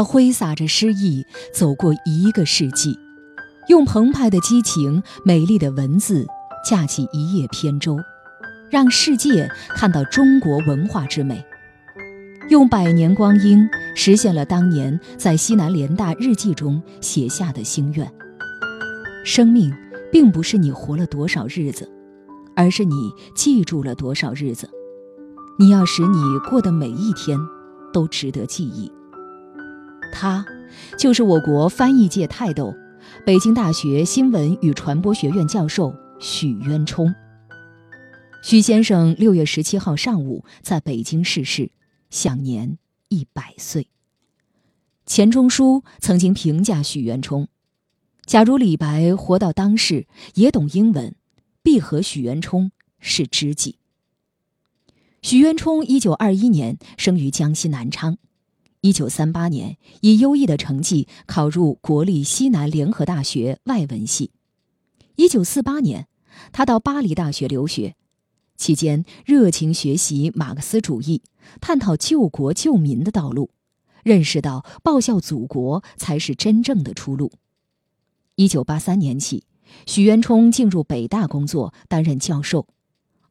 他挥洒着诗意，走过一个世纪，用澎湃的激情、美丽的文字，架起一叶扁舟，让世界看到中国文化之美。用百年光阴，实现了当年在西南联大日记中写下的心愿。生命，并不是你活了多少日子，而是你记住了多少日子。你要使你过的每一天，都值得记忆。他，就是我国翻译界泰斗，北京大学新闻与传播学院教授许渊冲。许先生六月十七号上午在北京逝世，享年一百岁。钱钟书曾经评价许渊冲：“假如李白活到当世，也懂英文，必和许渊冲是知己。”许渊冲一九二一年生于江西南昌。一九三八年，以优异的成绩考入国立西南联合大学外文系。一九四八年，他到巴黎大学留学，期间热情学习马克思主义，探讨救国救民的道路，认识到报效祖国才是真正的出路。一九八三年起，许渊冲进入北大工作，担任教授。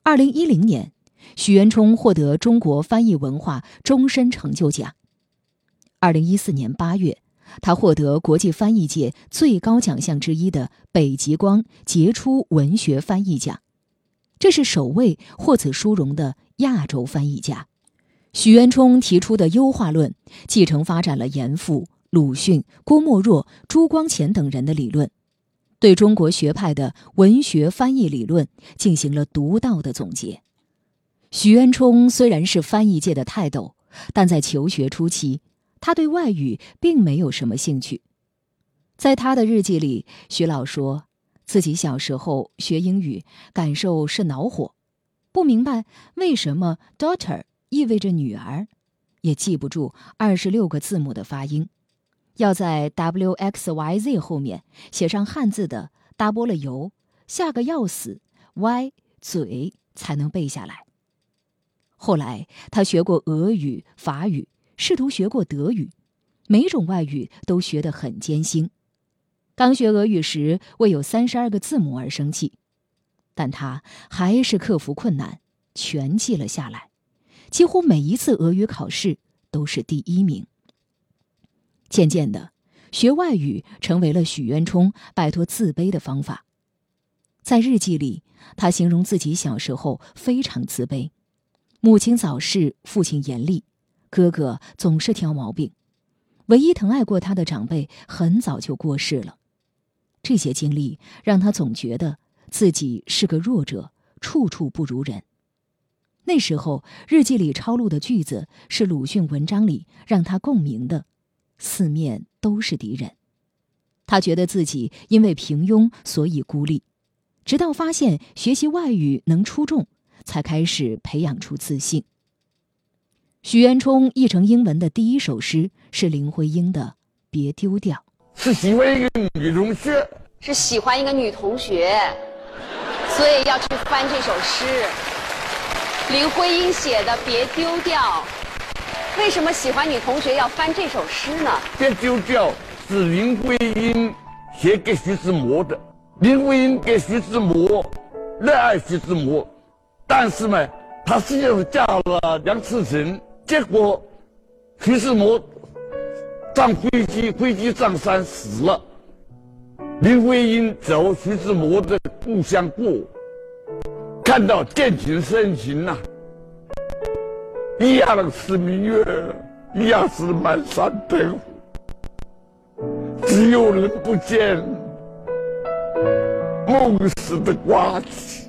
二零一零年，许渊冲获得中国翻译文化终身成就奖。二零一四年八月，他获得国际翻译界最高奖项之一的北极光杰出文学翻译奖，这是首位获此殊荣的亚洲翻译家。许渊冲提出的优化论，继承发展了严复、鲁迅、郭沫若、朱光潜等人的理论，对中国学派的文学翻译理论进行了独到的总结。许渊冲虽然是翻译界的泰斗，但在求学初期。他对外语并没有什么兴趣，在他的日记里，徐老说自己小时候学英语感受是恼火，不明白为什么 daughter 意味着女儿，也记不住二十六个字母的发音，要在 w x y z 后面写上汉字的大波了油，下个要死 y 嘴才能背下来。后来他学过俄语、法语。试图学过德语，每种外语都学得很艰辛。刚学俄语时，为有三十二个字母而生气，但他还是克服困难，全记了下来。几乎每一次俄语考试都是第一名。渐渐的，学外语成为了许渊冲摆脱自卑的方法。在日记里，他形容自己小时候非常自卑，母亲早逝，父亲严厉。哥哥总是挑毛病，唯一疼爱过他的长辈很早就过世了。这些经历让他总觉得自己是个弱者，处处不如人。那时候日记里抄录的句子是鲁迅文章里让他共鸣的：“四面都是敌人。”他觉得自己因为平庸所以孤立，直到发现学习外语能出众，才开始培养出自信。许渊冲译成英文的第一首诗是林徽因的《别丢掉》，是喜欢一个女同学，是喜欢一个女同学，所以要去翻这首诗。林徽因写的《别丢掉》，为什么喜欢女同学要翻这首诗呢？《别丢掉》是林徽因写给徐志摩的。林徽因给徐志摩热爱徐志摩，但是呢，她实际上是嫁了梁思成。结果，徐志摩上飞机，飞机上山死了。林徽因走徐志摩的故乡过，看到见情深情呐，一样的是明月，一样是满山灯，只有人不见梦似的瓜子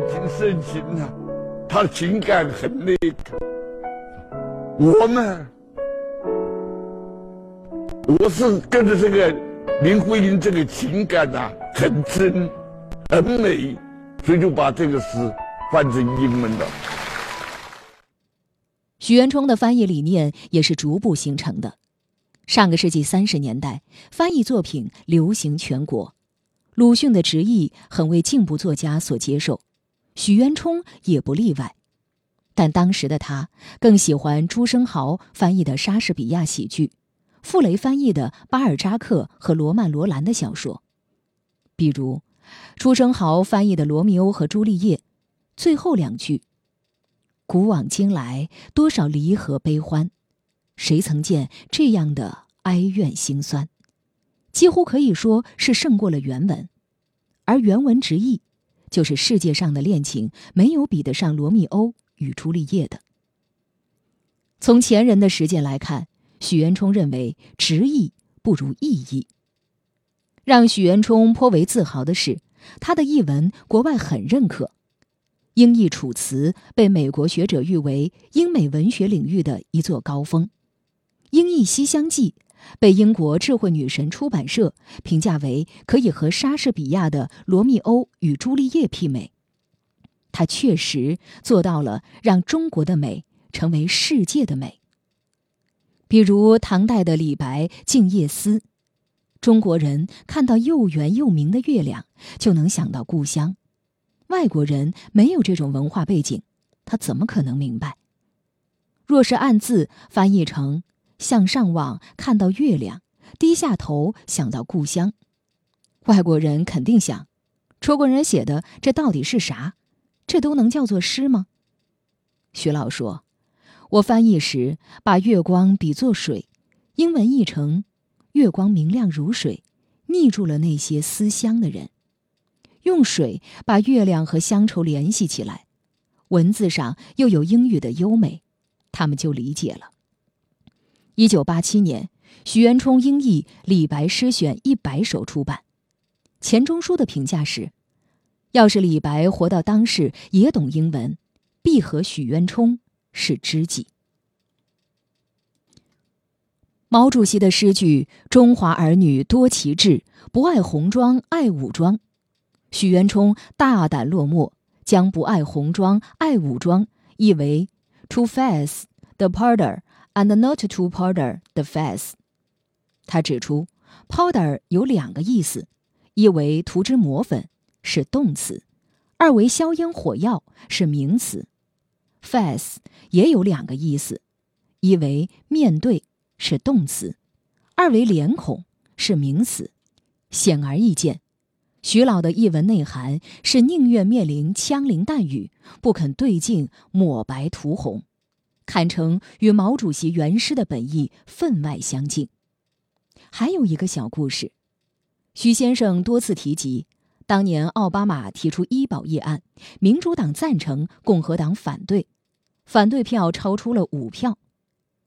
挂起。情啊，他情感很那个。我呢，我是跟着这个林徽因这个情感呐，很真，很美，所以就把这个诗翻成英文了。许渊冲的翻译理念也是逐步形成的。上个世纪三十年代，翻译作品流行全国，鲁迅的直译很为进步作家所接受，许渊冲也不例外。但当时的他更喜欢朱生豪翻译的莎士比亚喜剧，傅雷翻译的巴尔扎克和罗曼·罗兰的小说。比如，朱生豪翻译的《罗密欧和朱丽叶》，最后两句：“古往今来，多少离合悲欢，谁曾见这样的哀怨心酸？”几乎可以说是胜过了原文，而原文直译，就是世界上的恋情没有比得上罗密欧。与朱丽叶的。从前人的实践来看，许渊冲认为直译不如意译。让许渊冲颇为自豪的是，他的译文国外很认可。英译《楚辞》被美国学者誉为英美文学领域的一座高峰，英译《西厢记》被英国智慧女神出版社评价为可以和莎士比亚的《罗密欧与朱丽叶》媲美。他确实做到了让中国的美成为世界的美。比如唐代的李白《静夜思》，中国人看到又圆又明的月亮，就能想到故乡；外国人没有这种文化背景，他怎么可能明白？若是按字翻译成“向上望看到月亮，低下头想到故乡”，外国人肯定想：中国人写的这到底是啥？这都能叫做诗吗？徐老说：“我翻译时把月光比作水，英文译成‘月光明亮如水’，腻住了那些思乡的人。用水把月亮和乡愁联系起来，文字上又有英语的优美，他们就理解了。”一九八七年，许渊冲英译李白诗选一百首出版，钱钟书的评价是。要是李白活到当世，也懂英文，必和许渊冲是知己。毛主席的诗句“中华儿女多奇志，不爱红装爱武装”，许渊冲大胆落墨，将“不爱红装爱武装”译为 “to face the powder and not to powder the face”。他指出，“powder” 有两个意思，一为涂脂抹粉。是动词，二为硝烟火药是名词，face 也有两个意思，一为面对是动词，二为脸孔是名词。显而易见，徐老的译文内涵是宁愿面临枪林弹雨，不肯对镜抹白涂红，坦诚与毛主席原诗的本意分外相近。还有一个小故事，徐先生多次提及。当年奥巴马提出医保议案，民主党赞成，共和党反对，反对票超出了五票。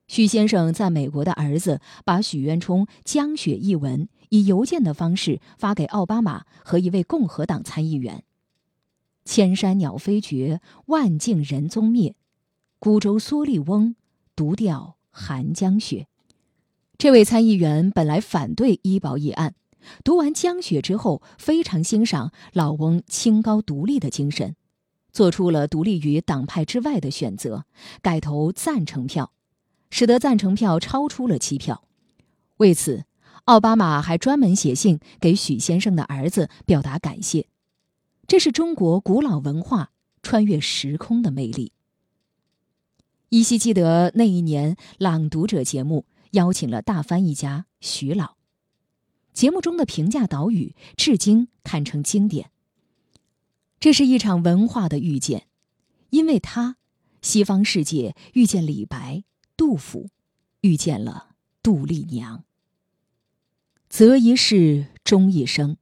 许先生在美国的儿子把许渊冲《江雪》一文以邮件的方式发给奥巴马和一位共和党参议员。千山鸟飞绝，万径人踪灭，孤舟蓑笠翁，独钓寒江雪。这位参议员本来反对医保议案。读完《江雪》之后，非常欣赏老翁清高独立的精神，做出了独立于党派之外的选择，改投赞成票，使得赞成票超出了七票。为此，奥巴马还专门写信给许先生的儿子表达感谢。这是中国古老文化穿越时空的魅力。依稀记得那一年《朗读者》节目邀请了大翻译家徐老。节目中的评价导语至今堪称经典。这是一场文化的遇见，因为他，西方世界遇见李白、杜甫，遇见了杜丽娘。择一事，终一生，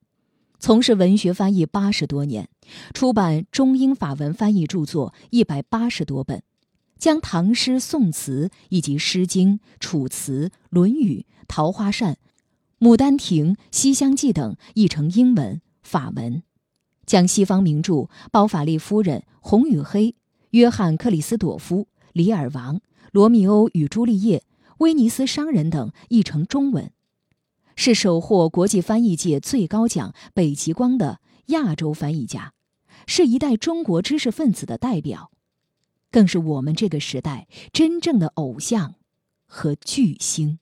从事文学翻译八十多年，出版中英法文翻译著作一百八十多本，将唐诗、宋词以及《诗经》《楚辞》《论语》《桃花扇》。《牡丹亭》《西厢记》等译成英文、法文，将西方名著《包法利夫人》《红与黑》《约翰·克里斯朵夫》《李尔王》《罗密欧与朱丽叶》《威尼斯商人》等译成中文，是首获国际翻译界最高奖北极光的亚洲翻译家，是一代中国知识分子的代表，更是我们这个时代真正的偶像和巨星。